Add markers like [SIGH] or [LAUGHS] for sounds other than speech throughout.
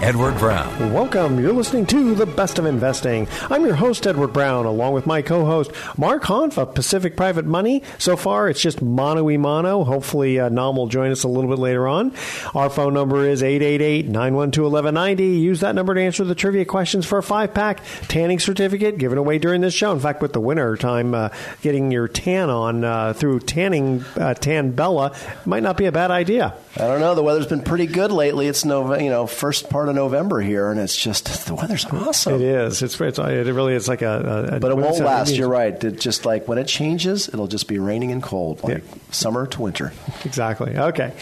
Edward Brown. Welcome. You're listening to The Best of Investing. I'm your host, Edward Brown, along with my co host, Mark Hanf of Pacific Private Money. So far, it's just mono e mono. Hopefully, uh, Nam will join us a little bit later on. Our phone number is 888 912 1190. Use that number to answer the trivia questions for a five pack tanning certificate given away during this show. In fact, with the winter time, uh, getting your tan on uh, through tanning uh, Tan Bella might not be a bad idea. I don't know. The weather's been pretty good lately. It's no, you know, first part of November here, and it's just the weather's awesome. It is. It's, it's it really is like a. a but it won't last. You're right. It just like when it changes, it'll just be raining and cold, like summer to winter. Exactly. Okay.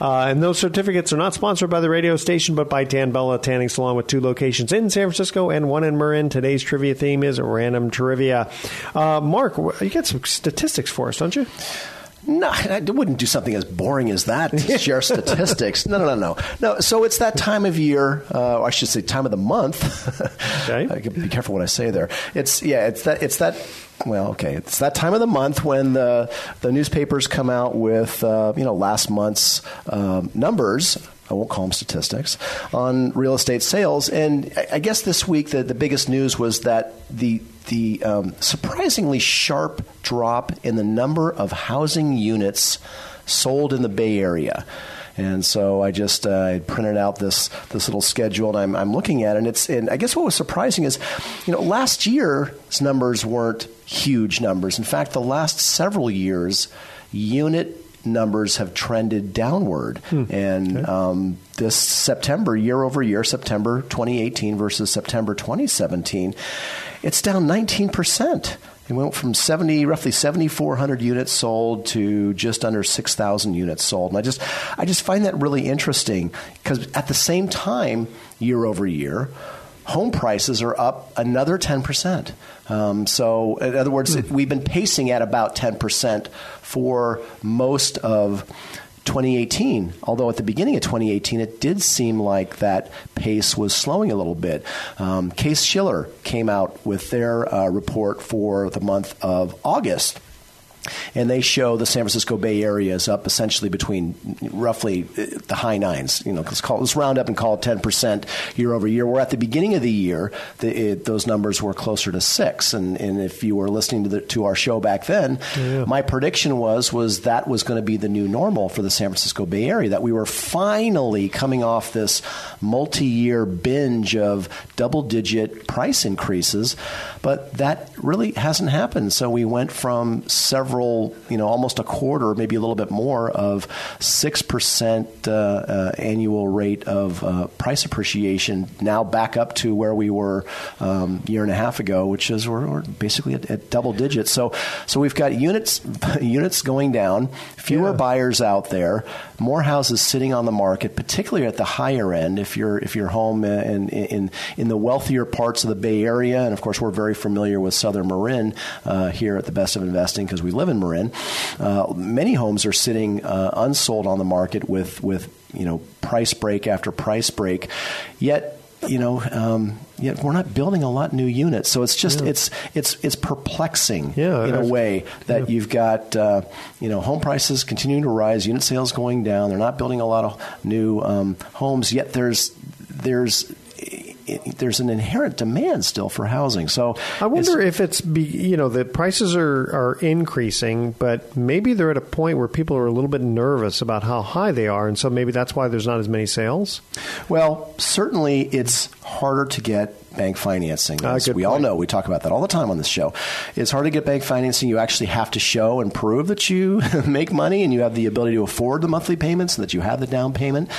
Uh, and those certificates are not sponsored by the radio station, but by Tan Bella Tanning Salon with two locations in San Francisco and one in Marin. Today's trivia theme is random trivia. Uh, Mark, you got some statistics for us, don't you? No, I wouldn't do something as boring as that to [LAUGHS] share statistics. No, no, no, no. No, so it's that time of year, uh, or I should say time of the month. [LAUGHS] Okay. I be careful what I say there. It's yeah, it's that it's that well, okay, it's that time of the month when the the newspapers come out with uh, you know last month's um, numbers. I won't call them statistics on real estate sales, and I, I guess this week the, the biggest news was that the the um, surprisingly sharp drop in the number of housing units sold in the Bay Area. And so I just uh, I printed out this this little schedule, and I'm, I'm looking at it. And it's and I guess what was surprising is, you know, last year's numbers weren't huge numbers. In fact, the last several years, unit numbers have trended downward. And um, this September, year over year, September 2018 versus September 2017, it's down 19 percent. It went from 70, roughly 7,400 units sold to just under 6,000 units sold. And I just, I just find that really interesting because at the same time, year over year, home prices are up another 10%. Um, so, in other words, we've been pacing at about 10% for most of 2018. Although at the beginning of 2018, it did seem like that pace was slowing a little bit. Um, Case Shiller came out with their uh, report for the month of August. And they show the San Francisco Bay Area is up essentially between roughly uh, the high nines. You know, let's, call, let's round up and call it 10% year over year. Where at the beginning of the year, the, it, those numbers were closer to six. And, and if you were listening to, the, to our show back then, my prediction was was that was going to be the new normal for the San Francisco Bay Area. That we were finally coming off this multi-year binge of double-digit price increases, but that really hasn't happened. So we went from several, you know, almost a quarter, maybe a little bit more of six percent uh, uh, annual rate of uh, price appreciation, now back up to where we were um, a year and a half ago, which is we're, we're basically at, at double digits. So, so we've got units [LAUGHS] units going down, fewer buyers out there, more houses sitting on the market, particularly at the higher end. If you're if you're home in in in the wealthier parts of the Bay Area, and of course we're very familiar with Southern Marin uh, here at the Best of Investing because we live in Marin. Uh, many homes are sitting uh, unsold on the market with with you know price break after price break, yet. You know, um, yet we're not building a lot new units, so it's just it's it's it's perplexing Yeah, in a way that you've got uh, you know home prices continuing to rise, unit sales going down. They're not building a lot of new um, homes yet. There's there's it, there's an inherent demand still for housing. So I wonder if it's be, you know the prices are are increasing, but maybe they're at a point where people are a little bit nervous about how high they are, and so maybe that's why there's not as many sales. Well, certainly it's harder to get bank financing. Good we all know, we talk about that all the time on this show. It's hard to get bank financing. You actually have to show and prove that you [LAUGHS] make money and you have the ability to afford the monthly payments and that you have the down payment.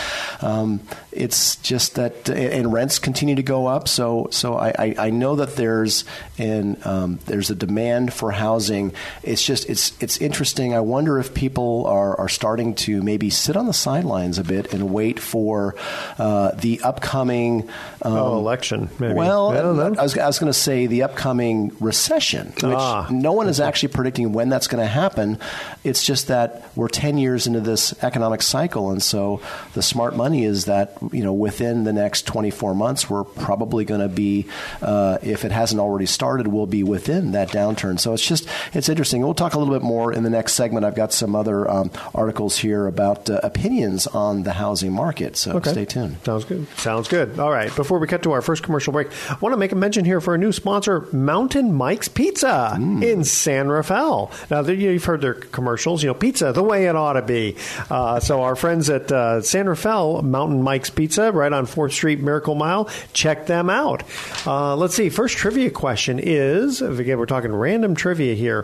Um, it's just that, and rents continue to go up. So, so I, I, I know that there's an um, there's a demand for housing. It's just it's it's interesting. I wonder if people are are starting to maybe sit on the sidelines a bit and wait for uh, the upcoming. Um, oh, election. Maybe. well, I don't know. I was, I was going to say the upcoming recession, which Ah. no one is actually predicting when that's going to happen. It's just that we're 10 years into this economic cycle, and so the smart money is that you know within the next 24 months, we're probably going to be, uh, if it hasn't already started, we'll be within that downturn. So it's just it's interesting. We'll talk a little bit more in the next segment. I've got some other um, articles here about uh, opinions on the housing market. So stay tuned. Sounds good. Sounds good. All right. Before we cut to our first commercial break, I want to make a mention here for a new sponsor, Mountain Mike's Pizza in San Rafael. Now, you've heard their commercials. You know, pizza the way it ought to be. Uh, so, our friends at uh, San Rafael, Mountain Mike's Pizza, right on Fourth Street, Miracle Mile, check them out. Uh, let's see. First trivia question is again, we're talking random trivia here.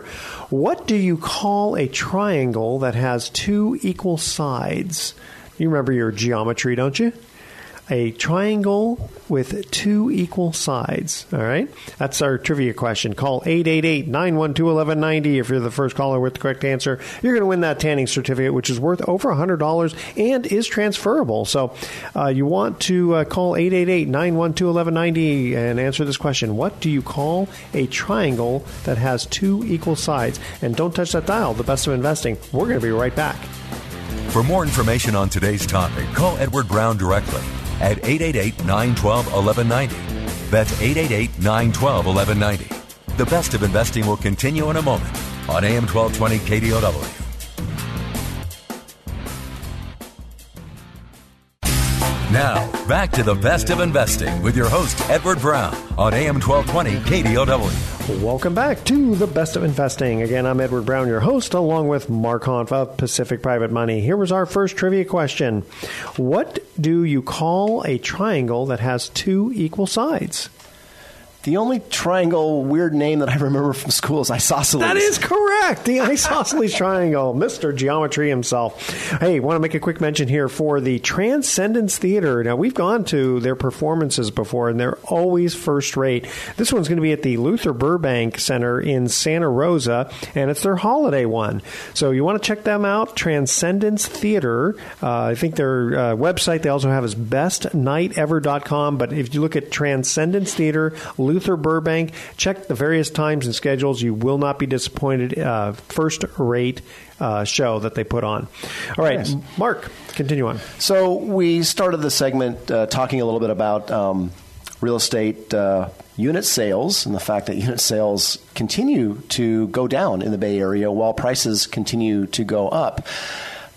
What do you call a triangle that has two equal sides? You remember your geometry, don't you? A triangle with two equal sides. All right? That's our trivia question. Call 888 912 1190 if you're the first caller with the correct answer. You're going to win that tanning certificate, which is worth over $100 and is transferable. So uh, you want to uh, call 888 912 1190 and answer this question What do you call a triangle that has two equal sides? And don't touch that dial. The best of investing. We're going to be right back. For more information on today's topic, call Edward Brown directly at 888 912 1190. That's 888 912 1190. The best of investing will continue in a moment on AM 1220 KDOW. Now, back to the best of investing with your host, Edward Brown, on AM 1220 KDOW. Welcome back to the best of investing. Again, I'm Edward Brown, your host, along with Mark Hanf of Pacific Private Money. Here was our first trivia question What do you call a triangle that has two equal sides? The only triangle weird name that I remember from school is isosceles. That is correct. The [LAUGHS] isosceles triangle, Mr. Geometry himself. Hey, want to make a quick mention here for the Transcendence Theater. Now, we've gone to their performances before, and they're always first rate. This one's going to be at the Luther Burbank Center in Santa Rosa, and it's their holiday one. So you want to check them out, Transcendence Theater. Uh, I think their uh, website they also have is bestnightever.com, but if you look at Transcendence Theater, Luther Burbank, check the various times and schedules. You will not be disappointed. Uh, first rate uh, show that they put on. All right, Nice. Mark, continue on. So we started the segment uh, talking a little bit about um, real estate uh, unit sales and the fact that [LAUGHS] unit sales continue to go down in the Bay Area while prices continue to go up.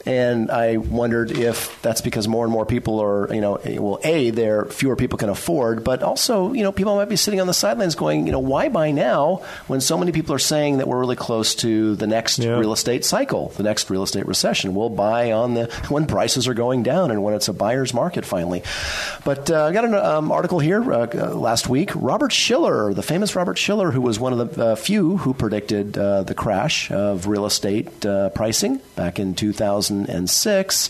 And I wondered if that's because more and more people are, you know, well, a there fewer people can afford, but also, you know, people might be sitting on the sidelines going, you know, why buy now when so many people are saying that we're really close to the next Yeah. real estate cycle, the next real estate recession. We'll buy on the [LAUGHS] when prices are going down and when it's a buyer's market finally. But uh, I got an um, article here uh, uh, last week. Robert Shiller, the famous Robert Shiller, who was one of the uh, few who predicted uh, the crash of real estate uh, pricing back in 2006,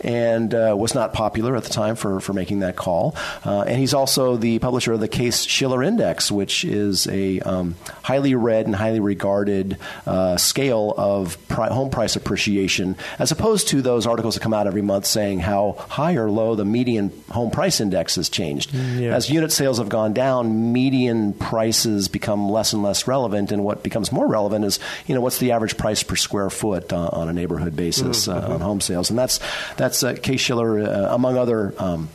and uh, was not popular at the time for for making that call. Uh, and he's also the publisher of the Case Shiller Index, which is a um, highly read and highly regarded uh, scale of pri- home price appreciation, as opposed to those articles that come out every month saying how high or low the median home price index has changed. yeah. As unit sales have gone down, median prices become less and less relevant, and what becomes more relevant is you know what's the average price per square foot uh, on a neighborhood basis uh, on home sales, and that's that's uh, Case Shiller uh, among other. Um,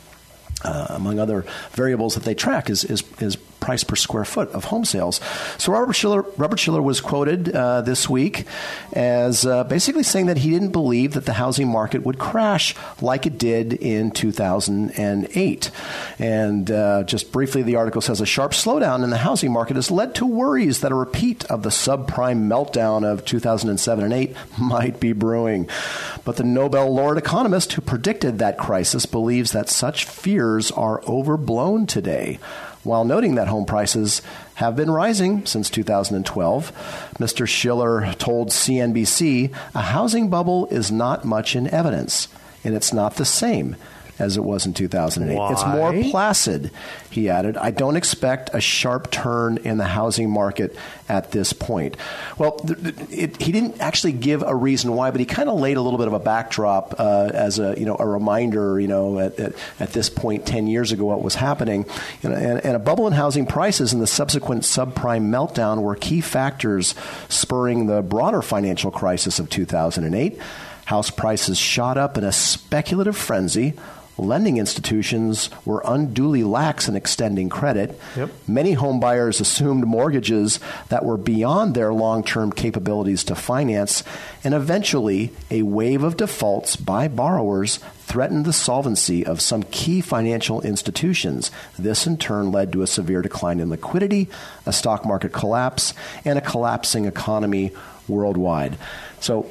uh, among other variables that they track is, is, is price per square foot of home sales. So Robert Shiller, Robert Shiller was quoted uh, this week as uh, basically saying that he didn't believe that the housing market would crash like it did in 2008. And uh, just briefly, the article says a sharp slowdown in the housing market has led to worries that a repeat of the subprime meltdown of 2007 and 8 might be brewing. But the Nobel laureate economist who predicted that crisis believes that such fears are overblown today. While noting that home prices have been rising since 2012, Mr. Shiller told CNBC a housing bubble is not much in evidence, and it's not the same as it was in 2008. Why? It's more placid, he added. I don't expect a sharp turn in the housing market at this point. Well, it, he didn't actually give a reason why, but he kind of laid a little bit of a backdrop uh, as a you know a reminder. You know, at, at, at this point, 10 years ago, what was happening, you know, and, and a bubble in housing prices and the subsequent subprime meltdown were key factors spurring the broader financial crisis of 2008. House prices shot up in a speculative frenzy lending institutions were unduly lax in extending credit. Yep. Many home buyers assumed mortgages that were beyond their long term capabilities to finance, and eventually, a wave of defaults by borrowers threatened the solvency of some key financial institutions. This, in turn, led to a severe decline in liquidity, a stock market collapse, and a collapsing economy worldwide. So,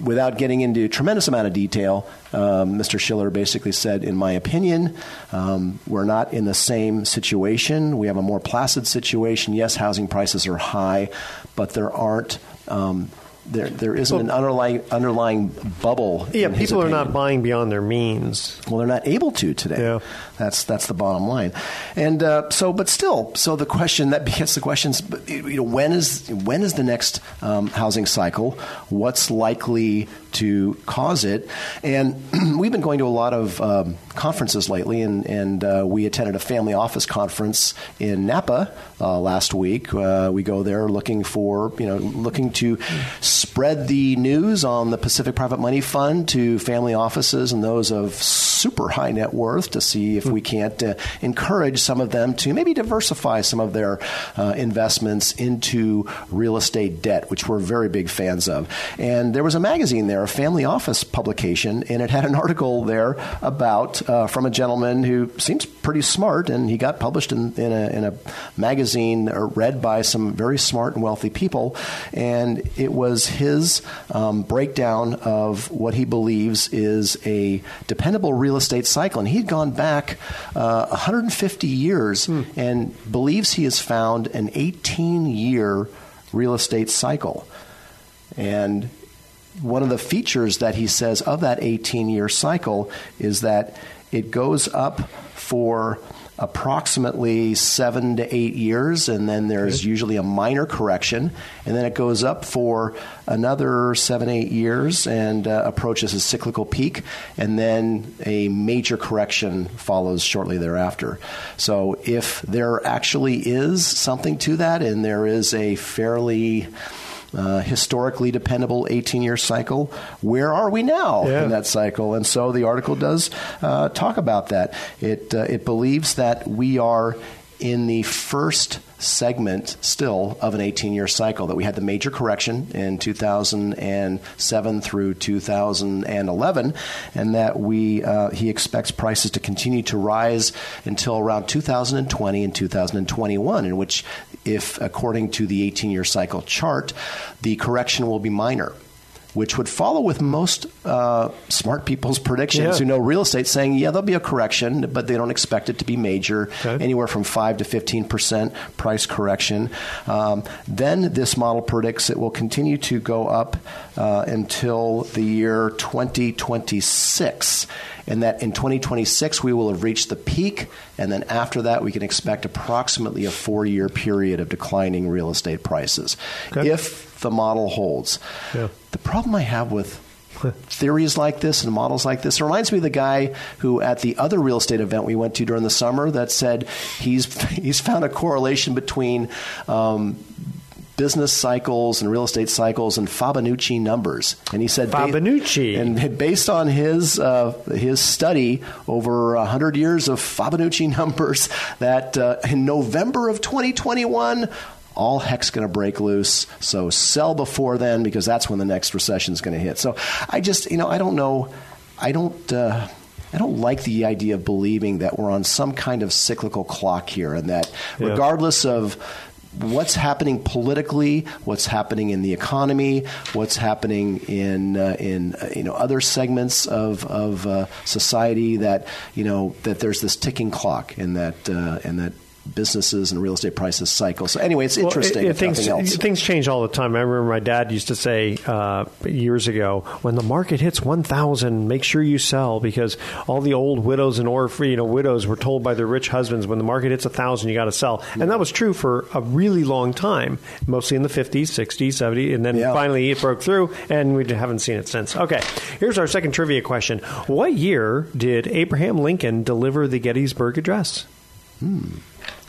without getting into a tremendous amount of detail, um, Mr. Shiller basically said, in my opinion, um, we're not in the same situation. We have a more placid situation. Yes, housing prices are high, but there aren't. Um, there, there isn't an underlying underlying bubble. Yeah, people are not buying beyond their means. Well, they're not able to today. Yeah. That's that's the bottom line. And uh, so, but still, so the question that begets the questions: you know, when is when is the next um, housing cycle? What's likely to cause it? And [CLEARS THROAT] we've been going to a lot of um, conferences lately, and and uh, we attended a family office conference in Napa uh, last week. Uh, we go there looking for you know looking to spread the news on the Pacific Private Money Fund to family offices and those of super high net worth to see if we can't uh, encourage some of them to maybe diversify some of their uh, investments into real estate debt, which we're very big fans of. And there was a magazine there, a family office publication, and it had an article there about uh, from a gentleman who seems pretty smart, and he got published in, in, a, in a magazine or read by some very smart and wealthy people. And it was his um, breakdown of what he believes is a dependable real estate cycle. And he'd gone back uh, 150 years and believes he has found an 18 year real estate cycle. And one of the features that he says of that 18 year cycle is that it goes up for approximately seven to eight years, and then there's usually a minor correction, and then it goes up for another seven, eight years and uh, approaches a cyclical peak, and then a major correction follows shortly thereafter. So, if there actually is something to that, and there is a fairly uh, historically dependable 18 year cycle. Where are we now Yeah. in that cycle? And so the article does uh, talk about that. It, uh, it believes that we are in the first segment still of an 18 year cycle, that we had the major correction in 2007 through 2011, and that we, uh, he expects prices to continue to rise until around 2020 and 2021, in which, if according to the 18 year cycle chart, the correction will be minor which would follow with most uh, smart people's predictions Yeah. who know real estate, saying, yeah, there'll be a correction, but they don't expect it to be major, Okay. anywhere from 5 to 15% price correction. Um, then this model predicts it will continue to go up uh, until the year 2026. And that in 2026, we will have reached the peak, and then after that, we can expect approximately a four year period of declining real estate prices. Okay. If the model holds. Yeah. The problem I have with [LAUGHS] theories like this and models like this it reminds me of the guy who at the other real estate event we went to during the summer that said he's [LAUGHS] he's found a correlation between um, business cycles and real estate cycles and Fibonacci numbers. And he said, Fibonacci. and based on his uh, his study over hundred years of Fibonacci [LAUGHS] numbers, that uh, in November of 2021 all heck's going to break loose. So sell before then because that's when the next recession is going to hit. So I just, you know, I don't know. I don't. Uh, I don't like the idea of believing that we're on some kind of cyclical clock here, and that Yeah. regardless of what's happening politically, what's happening in the economy, what's happening in uh, in uh, you know other segments of of uh, society, that you know that there's this ticking clock, and that uh, and that businesses and real estate prices cycle. So anyway, it's Well, interesting. it- it- things, things change all the time. I remember my dad used to say uh, years ago, when the market hits 1,000, make sure you sell because all the old widows and or you know widows were told by their rich husbands, when the market hits 1,000, you got to sell. And that was true for a really long time, mostly in the 50s, 60s, 70s, and then Yeah. finally it broke through, and we haven't seen it since. Okay, here's our second trivia question: What year did Abraham Lincoln deliver the Gettysburg Address?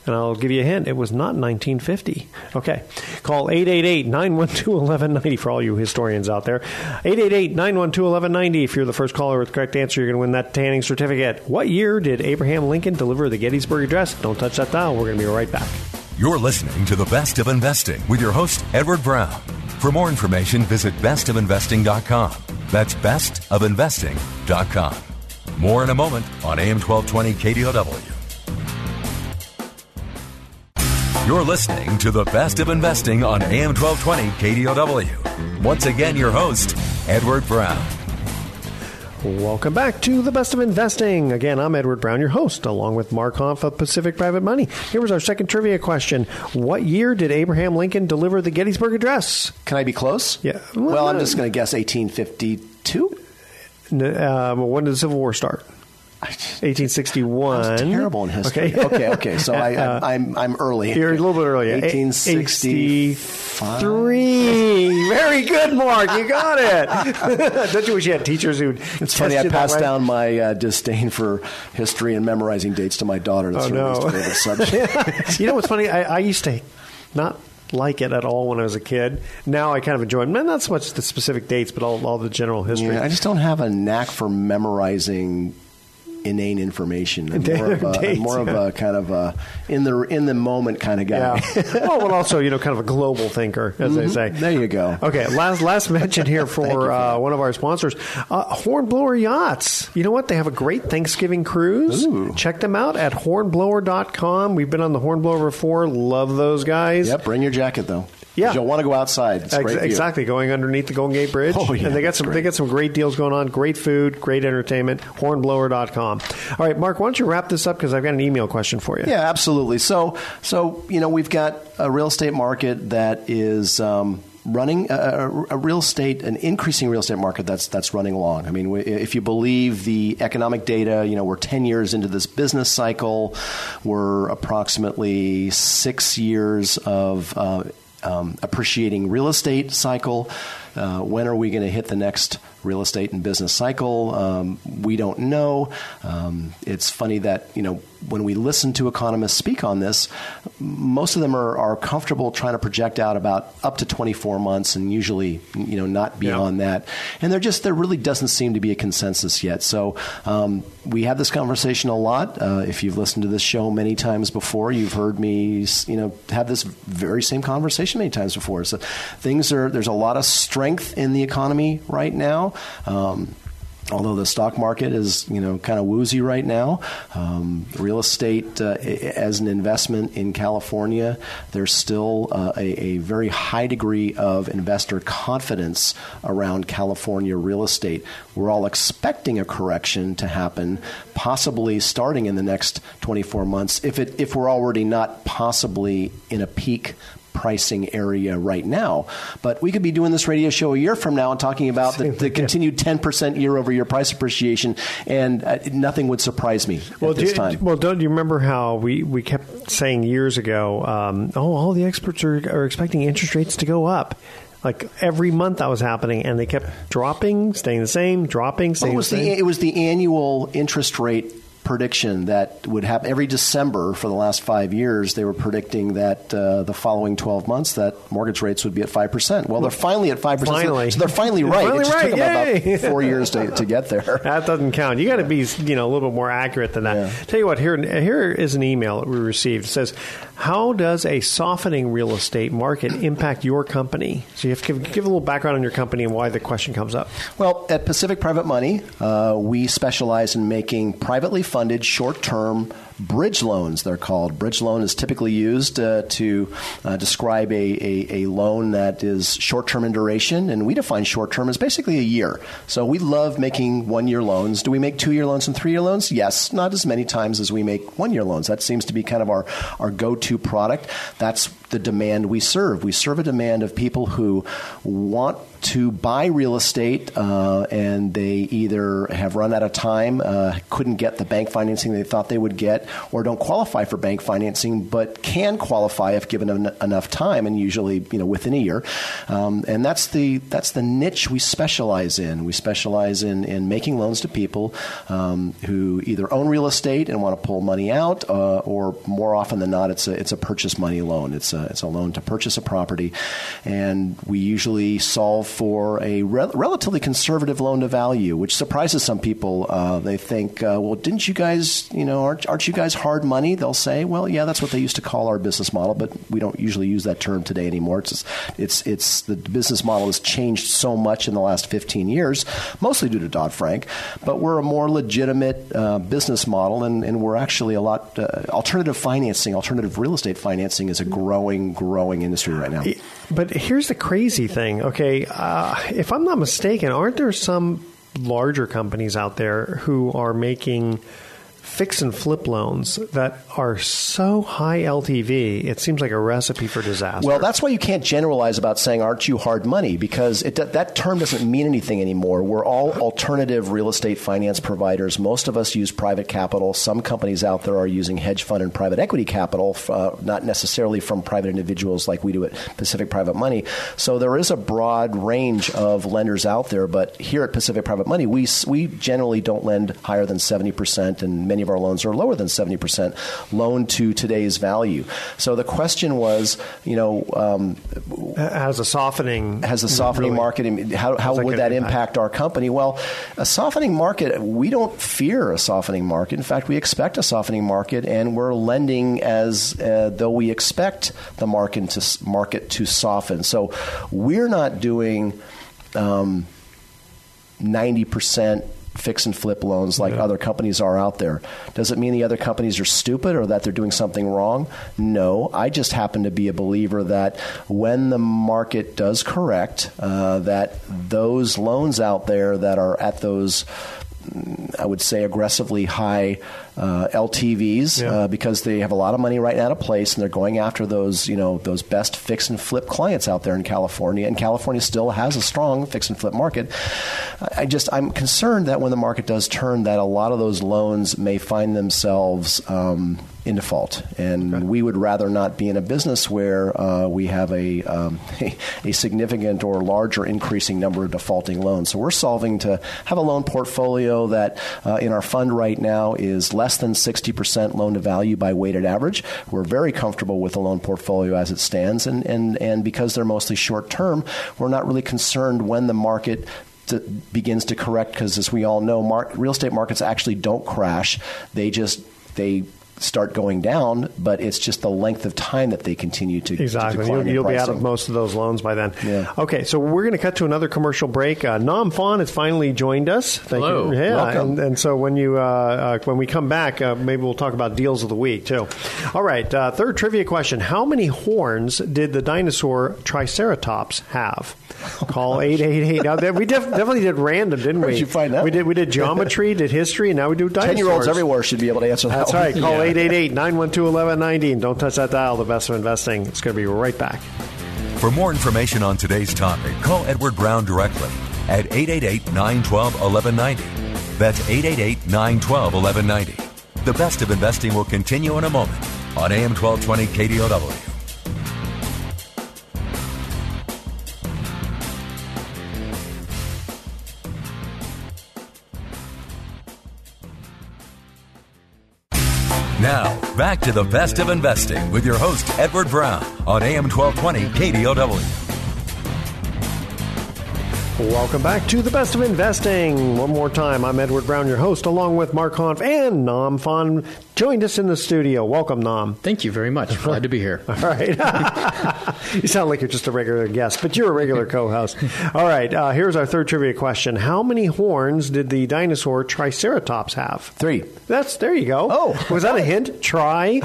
And I'll give you a hint. It was not 1950. Okay. Call 888-912-1190 for all you historians out there. 888-912-1190. If you're the first caller with the correct answer, you're going to win that tanning certificate. What year did Abraham Lincoln deliver the Gettysburg Address? Don't touch that dial. We're going to be right back. You're listening to The Best of Investing with your host, Edward Brown. For more information, visit bestofinvesting.com. That's bestofinvesting.com. More in a moment on AM 1220 KDOW. You're listening to The Best of Investing on AM 1220 KDOW. Once again, your host, Edward Brown. Welcome back to the best of investing. Again, I'm Edward Brown, your host, along with Mark Hanf of Pacific Private Money. Here was our second trivia question. What year did Abraham Lincoln deliver the Gettysburg Address? Can I be close? Yeah. Well, I'm just going to guess 1852. Uh, when did the Civil War start? 1861. I'm terrible in history. Okay. okay, okay. So I, I, I'm I'm early. You're a little bit early. 1863. Very good, Mark. You got it. [LAUGHS] Don't you wish you had teachers who'd It's funny. I passed down my uh, disdain for history and memorizing dates to my daughter. That's Oh, her no. least favorite subject. [LAUGHS] you know what's funny? I, I used to not like it at all when I was a kid. Now I kind of enjoy it. Not so much the specific dates, but all, all the general history. Yeah, I just don't have a knack for memorizing inane information. [LAUGHS] I'm more of a, Dates, more of yeah. a kind of a in the in the moment kind of guy. Yeah. [LAUGHS] well, but also, you know, kind of a global thinker, as they say. Mm-hmm. There you go. Okay, last last mention here [LAUGHS] for, for uh, one of our sponsors, uh, Hornblower Yachts. You know what? They have a great Thanksgiving cruise. Ooh. Check them out at hornblower.com. We've been on the Hornblower before. Love those guys. Yep, bring your jacket though. Yeah. you'll want to go outside. It's Ex- exactly, going underneath the Golden Gate Bridge. Oh, yeah, and they got some great. they got some great deals going on, great food, great entertainment, hornblower.com. All right, Mark, why don't you wrap this up because I've got an email question for you. Yeah, absolutely. So, so you know, we've got a real estate market that is um, running a, a, a real estate, an increasing real estate market that's that's running along. I mean, we, if you believe the economic data, you know, we're ten years into this business cycle. We're approximately six years of uh, um, appreciating real estate cycle. Uh, when are we going to hit the next real estate and business cycle? Um, we don't know. Um, it's funny that you know when we listen to economists speak on this, most of them are, are comfortable trying to project out about up to 24 months, and usually you know not beyond that. And there just there really doesn't seem to be a consensus yet. So um, we have this conversation a lot. Uh, if you've listened to this show many times before, you've heard me you know have this very same conversation many times before. So things are there's a lot of strength in the economy right now. Um, although the stock market is you know kind of woozy right now, um, real estate uh, as an investment in California, there's still uh, a, a very high degree of investor confidence around California real estate. We're all expecting a correction to happen, possibly starting in the next 24 months. If it if we're already not possibly in a peak pricing area right now. But we could be doing this radio show a year from now and talking about the, the continued 10% year over year price appreciation, and uh, nothing would surprise me Well, do this you, time. well, don't you remember how we, we kept saying years ago, um, oh, all the experts are, are expecting interest rates to go up. Like every month that was happening, and they kept dropping, staying the same, dropping, Well, it was the the same. it was the annual interest rate prediction that would happen every December for the last five years. They were predicting that uh, the following 12 months that mortgage rates would be at 5%. Well, they're finally at 5%. Finally. So they're finally [LAUGHS] right. Finally it just right. took them Yay. about [LAUGHS] four years to, to get there. That doesn't count. You got to be, you know, a little bit more accurate than that. Yeah. Tell you what, here here is an email that we received. It says, "How does a softening real estate market impact your company?" So you have to give, give a little background on your company and why the question comes up. Well, at Pacific Private Money, uh, we specialize in making privately funded short term bridge loans, they're called. Bridge loan is typically used uh, to uh, describe a, a, a loan that is short term in duration, and we define short term as basically a year. So we love making one year loans. Do we make two year loans and three year loans? Yes, not as many times as we make one year loans. That seems to be kind of our, our go to product. That's the demand we serve. We serve a demand of people who want to buy real estate uh, and they either have run out of time, uh, couldn't get the bank financing they thought they would get, or don't qualify for bank financing but can qualify if given en- enough time, and usually you know within a year. Um, and that's the that's the niche we specialize in. We specialize in in making loans to people um, who either own real estate and want to pull money out, uh, or more often than not, it's a it's a purchase money loan. It's a it's a loan to purchase a property, and we usually solve for a re- relatively conservative loan to value, which surprises some people. Uh, they think, uh, well, didn't you guys, you know, aren't, aren't you guys hard money? They'll say, well, yeah, that's what they used to call our business model, but we don't usually use that term today anymore. It's it's it's the business model has changed so much in the last 15 years, mostly due to Dodd Frank, but we're a more legitimate uh, business model, and, and we're actually a lot uh, alternative financing, alternative real estate financing is a growing, growing industry right now. But here's the crazy thing. Okay, uh, if I'm not mistaken, aren't there some larger companies out there who are making fix and flip loans that are so high LTV? It seems like a recipe for disaster. Well, that's why you can't generalize about saying, aren't you hard money? Because it, that term doesn't mean anything anymore. We're all alternative real estate finance providers. Most of us use private capital. Some companies out there are using hedge fund and private equity capital, uh, not necessarily from private individuals like we do at Pacific Private Money. So there is a broad range of lenders out there, but here at Pacific Private Money, we, we generally don't lend higher than 70%, and many of our loans are lower than 70% loan to today's value. So the question was, you know, um, has a softening has a softening really- market how, how would that impact? impact our company? Well, a softening market, we don't fear a softening market. In fact, we expect a softening market, and we're lending as uh, though we expect the market to market to soften. So we're not doing. Um, 90% fix and flip loans like other companies are out there. Does it mean the other companies are stupid or that they're doing something wrong? No. I just happen to be a believer that when the market does correct, uh, that those loans out there that are at those I would say aggressively high uh, LTVs Yeah. uh, because they have a lot of money right now to place, and they're going after those you know those best fix and flip clients out there in California. And California still has a strong fix and flip market. I I just I'm concerned that when the market does turn, that a lot of those loans may find themselves. Um, in default, and we would rather not be in a business where uh, we have a, um, a [LAUGHS] a significant or larger increasing number of defaulting loans. So we're solving to have a loan portfolio that uh, in our fund right now is less than 60% loan to value by weighted average. We're very comfortable with the loan portfolio as it stands, and, and, and because they're mostly short term, we're not really concerned when the market to, begins to correct because, as we all know, mar- real estate markets actually don't crash. They just they start going down, but it's just the length of time that they continue to to Exactly. decline You'll, you'll be out of most of those loans by then. Yeah. Okay, so we're going to cut to another commercial break. Uh, Nam Phan has finally joined us. Thank Hello. You. Yeah, Welcome. And, and so when you uh, uh, when we come back, uh, maybe we'll talk about deals of the week too. All right. Uh, third trivia question: How many horns did the dinosaur Triceratops have? Call [LAUGHS] eight eight eight. Now we def- definitely did random, didn't we? Where'd you find that We did. We did [LAUGHS] geometry, did history, and now we do dinosaurs. Ten year olds everywhere should be able to answer that. That's one. right. Call 888 912 1190. Don't touch that dial. The best of investing. It's going to be right back. For more information on today's topic, call Edward Brown directly at 888 912 1190. That's 888 912 1190. The best of investing will continue in a moment on AM 1220 KDOW. Back to the best of investing with your host, Edward Brown, on AM 1220 KDOW. Welcome back to the best of investing. One more time, I'm Edward Brown, your host, along with Mark Hanf and Nam Phan joined us in the studio. Welcome, Nam. Thank you very much. Glad to be here. [LAUGHS] All right. [LAUGHS] you sound like you're just a regular guest, but you're a regular co-host. All right. Uh, here's our third trivia question: How many horns did the dinosaur Triceratops have? Three. That's there. You go. Oh, [LAUGHS] was that a hint? Try,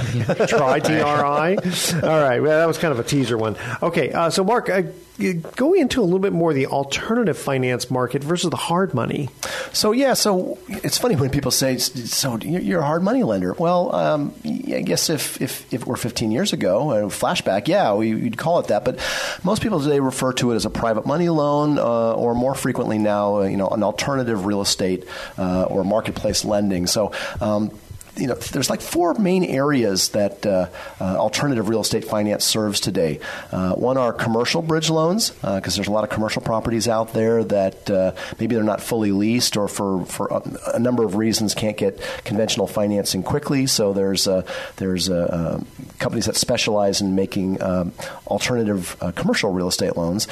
try, T R I. All right. Well, that was kind of a teaser one. Okay. Uh, so, Mark. Uh, go into a little bit more the alternative finance market versus the hard money. So yeah, so it's funny when people say, "So you're a hard money lender." Well, um, I guess if, if, if it were 15 years ago, uh, flashback, yeah, we, would call it that. But most people today refer to it as a private money loan, uh, or more frequently now, uh, you know, an alternative real estate uh, or marketplace lending. So. Um, you know, there's like four main areas that uh, uh, alternative real estate finance serves today. Uh, one are commercial bridge loans, because uh, there's a lot of commercial properties out there that uh, maybe they're not fully leased or for, for a, a, number of reasons can't get conventional financing quickly. So there's there's companies that specialize in making um, alternative commercial real estate loans.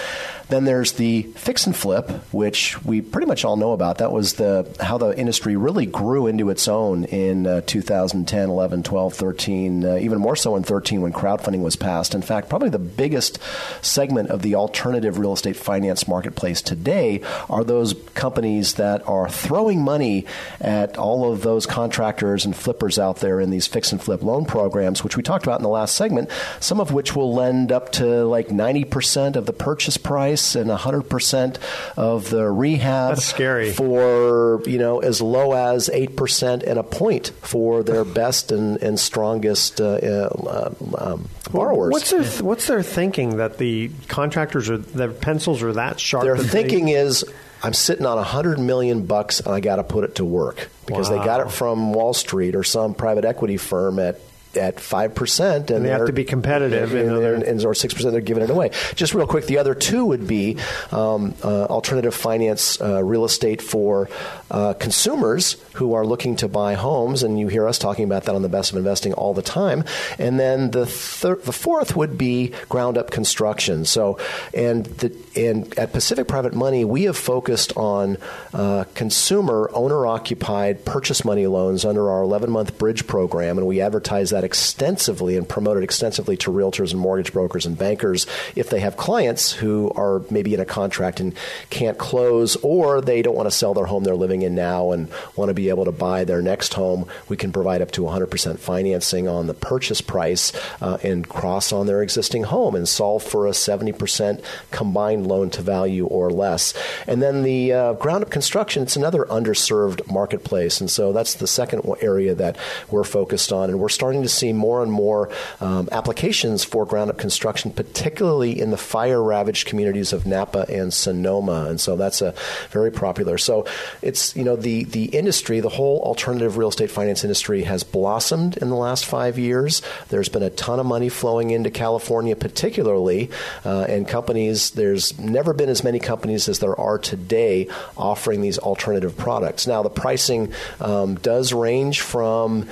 Then there's the fix and flip, which we pretty much all know about. That was the how the industry really grew into its own in 2010, 11, 12, 13, uh, even more so in 13 when crowdfunding was passed. In fact, probably the biggest segment of the alternative real estate finance marketplace today are those companies that are throwing money at all of those contractors and flippers out there in these fix and flip loan programs, which we talked about in the last segment, some of which will lend up to like 90% of the purchase price and 100% of the rehab. That's scary. For, you know, as low as 8% and a point for their [LAUGHS] best and, and strongest uh, uh, um, borrowers. What's their th- What's their thinking that the contractors or their pencils are that sharp? Their thinking they- is. I'm sitting on a hundred million bucks and I got to put it to work because wow. they got it from Wall Street or some private equity firm at at five percent, and, and, they have to be competitive, and, and, and or six percent, they're giving it away. Just real quick, the other two would be um, uh, alternative finance, uh, real estate for uh, consumers who are looking to buy homes, and you hear us talking about that on the best of investing all the time. And then the thir- the fourth would be ground up construction. So, and the and at Pacific Private Money, we have focused on uh, consumer owner occupied purchase money loans under our 11 month bridge program, and we advertise that extensively and promote it extensively to realtors and mortgage brokers and bankers if they have clients who are maybe in a contract and can't close, or they don't want to sell their home they're living in now and want to be able to buy their next home. We can provide up to 100% financing on the purchase price uh, and cross on their existing home and solve for a 70% combined loan to value or less. And then the uh, ground up construction, it's another underserved marketplace. And so that's the second area that we're focused on. And we're starting to see more and more um, applications for ground up construction, particularly in the fire ravaged communities of Napa and Sonoma. And so that's a very popular. So it's, you know, the, the industry, the whole alternative real estate finance industry has blossomed in the last five years. There's been a ton of money flowing into California, particularly, uh, and companies, there's never been as many companies as there are today offering these alternative products. Now, the pricing um, does range from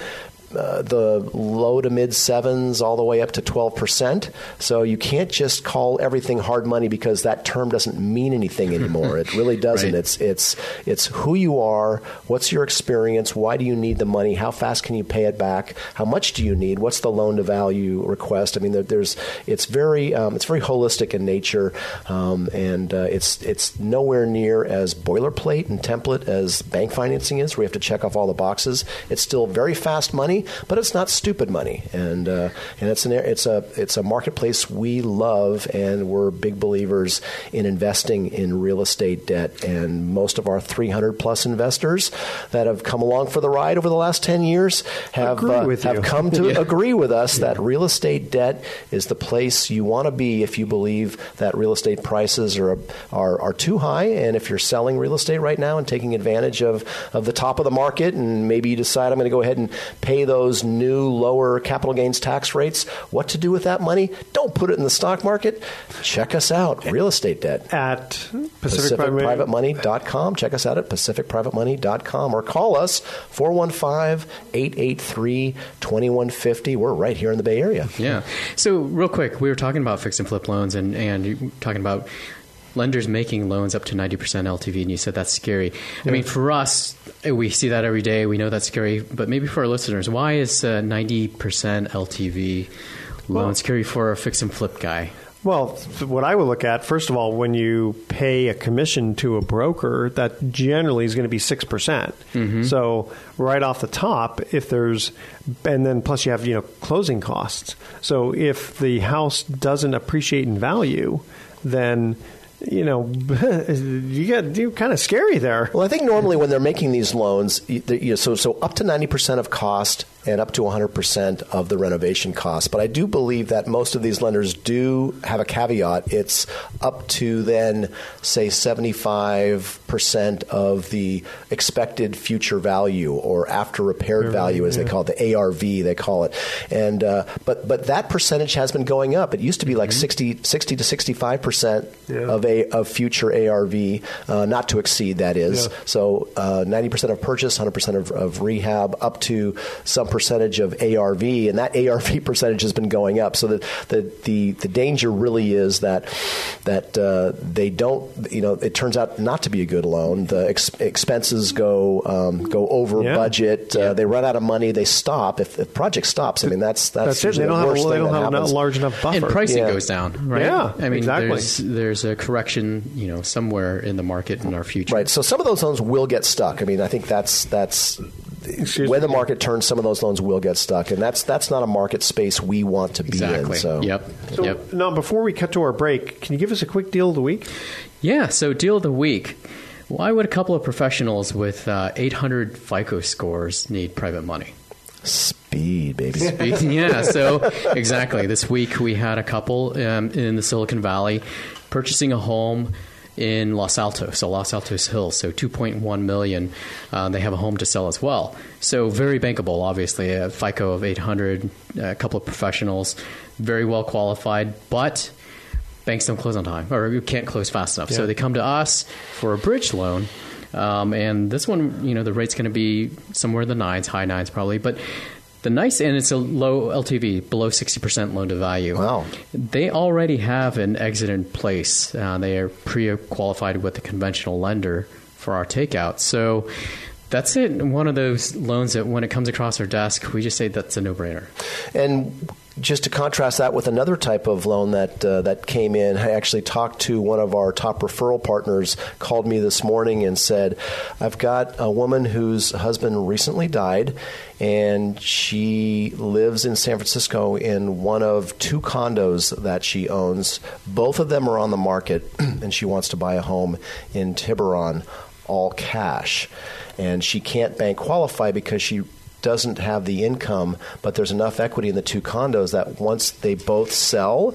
uh, the low to mid sevens all the way up to 12%. So you can't just call everything hard money because that term doesn't mean anything [LAUGHS] anymore. it really doesn't. right. It's it's it's who you are, what's your experience, why do you need the money, how fast can you pay it back, how much do you need, what's the loan to value request. I mean, there, there's it's very um, it's very holistic in nature, um, and uh, it's it's nowhere near as boilerplate and template as bank financing is, where you have to check off all the boxes. It's still very fast money but it's not stupid money, and uh, and it's an it's a it's a marketplace we love, and we're big believers in investing in real estate debt. And most of our 300 plus investors that have come along for the ride over the last 10 years have uh, have come to [LAUGHS] yeah. agree with us yeah. that real estate debt is the place you want to be if you believe that real estate prices are, are are too high, and if you're selling real estate right now and taking advantage of of the top of the market, and maybe you decide I'm going to go ahead and pay the those new lower capital gains tax rates. What to do with that money? Don't put it in the stock market. Check us out, real estate debt. At Pacific, PacificPrivateMoney.com. Check us out at PacificPrivateMoney.com or call us 415 883 2150. We're right here in the Bay Area. Yeah. So, real quick, we were talking about fix and flip loans and, and you talking about lenders making loans up to 90% LTV, and you said that's scary. I mean, for us, we see that every day. We know that's scary, but maybe for our listeners, why is uh, 90% LTV loan Well- scary for a fix and flip guy? Well, what I would look at, first of all, when you pay a commission to a broker, that generally is going to be 6%. percent So, right off the top, if there's, and then plus you have, you know, closing costs. So, if the house doesn't appreciate in value, then, you know, [LAUGHS] you get you kind of scary there. Well, I think normally when they're making these loans, you- know, so so up to ninety percent of cost and up to one hundred percent of the renovation cost. But I do believe that most of these lenders do have a caveat. It's up to then say seventy five percent of the expected future value or after repaired value, as they call it, the ARV they call it. And uh, but but that percentage has been going up. It used to be like 60, 60 to sixty five percent of a of future ARV, uh, not to exceed that is. Yeah. So uh, ninety percent of purchase, hundred percent of, of rehab, up to some percentage of ARV, and that ARV [LAUGHS] percentage has been going up. So the the the, the danger really is that that uh, they don't. You know, it turns out not to be a good loan. The ex- expenses go um, go over Yeah. budget. Uh, they run out of money. They stop. If the project stops, I mean that's that's, That's it. usually They don't the have, worst they don't that have a large enough buffer. And pricing Yeah. goes down, right? Yeah, I mean, exactly. there's, there's a correction, you know, somewhere in the market in our future. Right. So some of those loans will get stuck. I mean, I think that's that's Excuse when the market turns, some of those loans will get stuck, and that's that's not a market space we want to be Exactly. in. So Yep. So, yep. now, before we cut to our break, can you give us a quick deal of the week? Yeah, so deal of the week. Why would a couple of professionals with uh, 800 FICO scores need private money? speed, baby. Speed, yeah, so exactly. This week we had a couple um, in the Silicon Valley purchasing a home in Los Altos, so Los Altos Hills, so 2.1 million. Uh, they have a home to sell as well. So very bankable, obviously. A FICO of 800, a couple of professionals, very well qualified, but banks don't close on time or can't close fast enough. So they come to us for a bridge loan. Um, and this one, you know, the rate's going to be somewhere in the nines, high nines probably. But the nice, and it's a low LTV, below 60% loan to value. Wow. They already have an exit in place. Uh, they are pre qualified with the conventional lender for our takeout. So that's it. One of those loans that when it comes across our desk, we just say that's a no brainer. And just to contrast that with another type of loan that uh, that came in, I actually talked to one of our top referral partners. Called me this morning and said, "I've got a woman whose husband recently died, and she lives in San Francisco in one of two condos that she owns. Both of them are on the market, [CLEARS THROAT] and she wants to buy a home in Tiburon, all cash, and she can't bank qualify because she." Doesn't have the income, but there's enough equity in the two condos that once they both sell,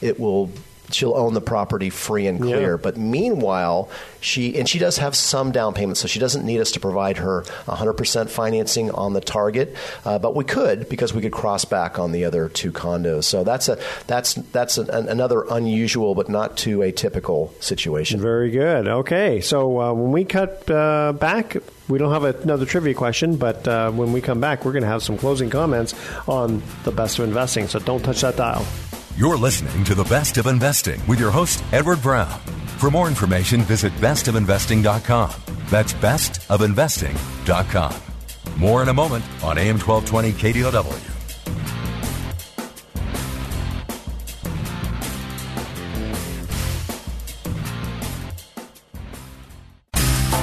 it will she'll own the property free and clear. Yeah. But meanwhile, she and she does have some down payment, so she doesn't need us to provide her 100% financing on the target. Uh, but we could because we could cross back on the other two condos. So that's a that's that's an, an, another unusual but not too atypical situation. Very good. Okay, so uh, when we cut uh, back, we don't have another trivia question, but uh, when we come back, we're going to have some closing comments on the best of investing. So don't touch that dial. You're listening to The Best of Investing with your host, Edward Brown. For more information, visit bestofinvesting.com. That's bestofinvesting.com. More in a moment on AM 1220 KDOW.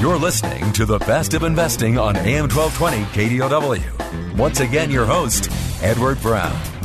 You're listening to The Best of Investing on AM 1220 KDOW. Once again, your host, Edward Brown.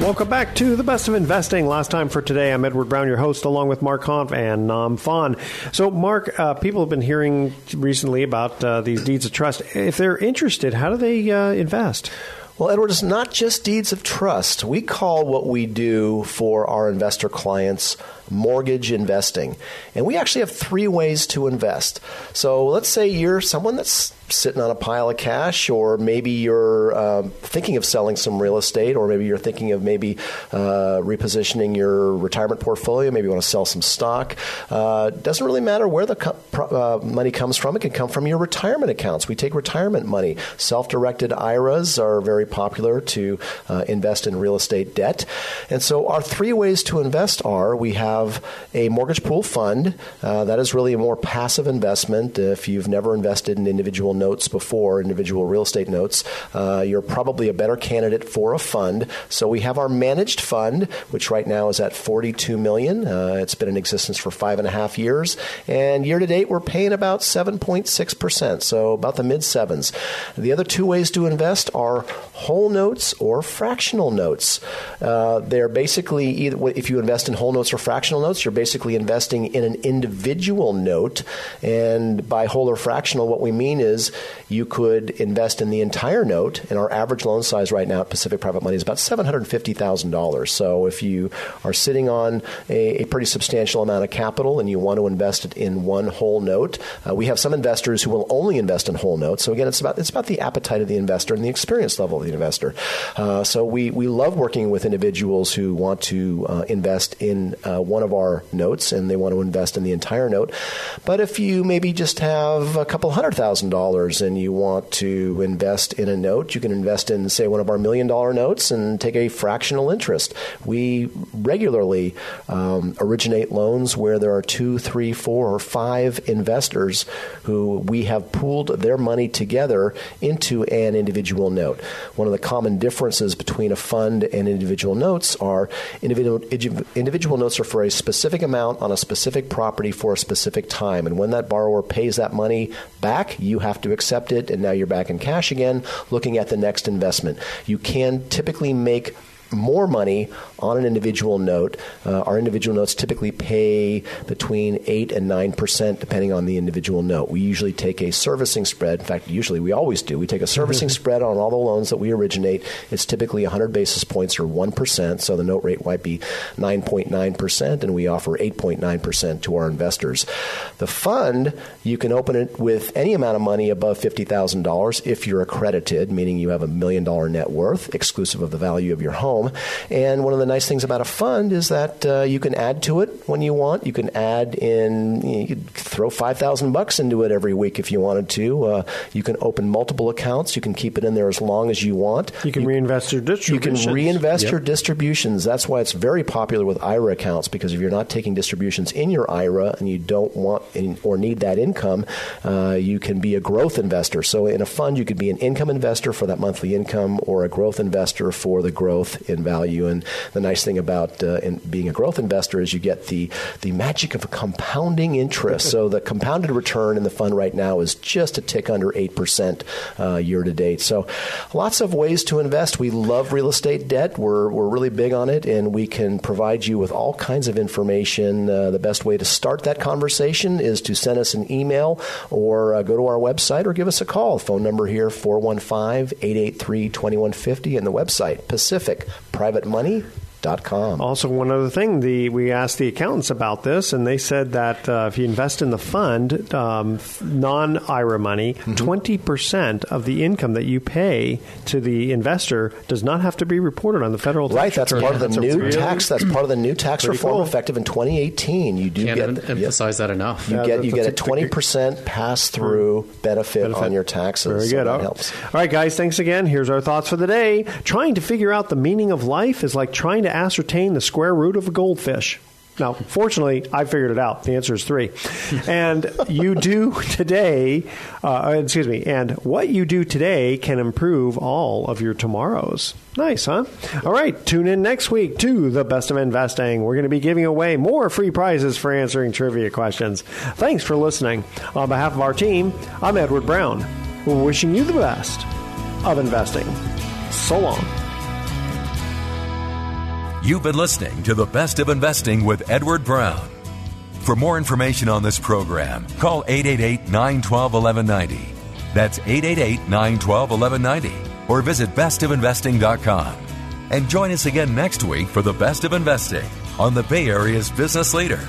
Welcome back to the best of investing. Last time for today, I'm Edward Brown, your host, along with Mark Hanf and Nam Phan. So, Mark, uh, people have been hearing recently about uh, these deeds of trust. If they're interested, how do they uh, invest? Well, Edward, it's not just deeds of trust. We call what we do for our investor clients mortgage investing. And we actually have three ways to invest. So let's say you're someone that's sitting on a pile of cash, or maybe you're um, thinking of selling some real estate, or maybe you're thinking of maybe uh, repositioning your retirement portfolio. Maybe you want to sell some stock. Uh, doesn't really matter where the co- uh, money comes from. It can come from your retirement accounts. We take retirement money. Self-directed IRAs are very popular to uh, invest in real estate debt. And so our three ways to invest are: we have a mortgage pool fund. Uh, that is really a more passive investment. If you've never invested in individual notes before, individual real estate notes, uh, you're probably a better candidate for a fund. So we have our managed fund, which right now is at 42 million. Uh, it's been in existence for five and a half years, and year to date we're paying about 7.6 percent, so about the mid sevens. The other two ways to invest are whole notes or fractional notes. Uh, they're basically either if you invest in whole notes or fractional notes, you're basically investing in an individual note, and by whole or fractional, what we mean is you could invest in the entire note, and our average loan size right now at Pacific Private Money is about $750,000. So if you are sitting on a, a, pretty substantial amount of capital and you want to invest it in one whole note, uh, we have some investors who will only invest in whole notes. So again, it's about it's about the appetite of the investor and the experience level of the investor. Uh, so we, we love working with individuals who want to uh, invest in uh, one of our notes and they want to invest in the entire note. But if you maybe just have a couple hundred thousand dollars and you want to invest in a note, you can invest in, say, one of our million dollar notes and take a fractional interest. We regularly um, originate loans where there are two, three, four, or five investors who we have pooled their money together into an individual note. One of the common differences between a fund and individual notes are individual, individual notes are for a specific amount on a specific property for a specific time. And when that borrower pays that money back, you have to accept it, and now you're back in cash again, looking at the next investment. You can typically make more money on an individual note. Uh, our individual notes typically pay between 8 and 9% depending on the individual note. We usually take a servicing spread. In fact, usually we always do. We take a servicing spread on all the loans that we originate. It's typically 100 basis points or 1%, so the note rate might be 9.9%, and we offer 8.9% to our investors. The fund, you can open it with any amount of money above $50,000 if you're accredited, meaning you have a million dollar net worth, exclusive of the value of your home home. And one of the nice things about a fund is that uh, you can add to it when you want. You can add in, you, know, you could throw 5000 bucks into it every week if you wanted to. Uh, you can open multiple accounts. You can keep it in there as long as you want. You can you, reinvest your distributions. You can reinvest yep. your distributions. That's why it's very popular with IRA accounts because if you're not taking distributions in your IRA and you don't want or need that income, uh, you can be a growth investor. So in a fund, you could be an income investor for that monthly income or a growth investor for the growth in value. And the nice thing about uh, being a growth investor is you get the, the magic of a compounding interest. so the compounded return in the fund right now is just a tick under 8% uh, year to date. So lots of ways to invest. We love real estate debt. We're, we're really big on it, and we can provide you with all kinds of information. Uh, the best way to start that conversation is to send us an email or uh, go to our website or give us a call. Phone number here 415 883 2150 and the website Pacific private money privatemoney.com. Also, one other thing, the we asked the accountants about this, and they said that uh, if you invest in the fund, um, non IRA money, mm-hmm. 20 mm-hmm. percent of the income that you pay to the investor does not have to be reported on the federal tax right. That's return. part of the that's new really, tax. That's part of the new [CLEARS THROAT] tax reform cool. effective in 2018. You do Can't get emphasize that enough. You yeah, get you get a 20 percent pass through benefit, benefit, on your taxes. Very good. So all, helps. all right, guys. Thanks again. Here's our thoughts for the day. Trying to figure out the meaning of life is like trying to ascertain the square root of a goldfish. Now, fortunately, I figured it out. The answer is three. [LAUGHS] and you do today, uh, excuse me, and what you do today can improve all of your tomorrows. Nice, huh? All right, tune in next week to the best of investing. We're going to be giving away more free prizes for answering trivia questions. Thanks for listening. On behalf of our team, I'm Edward Brown. We're wishing you the best of investing. So long. You've been listening to The Best of Investing with Edward Brown. For more information on this program, call 888 912 1190. That's 888 912 1190. Or visit bestofinvesting.com. And join us again next week for The Best of Investing on the Bay Area's business leader.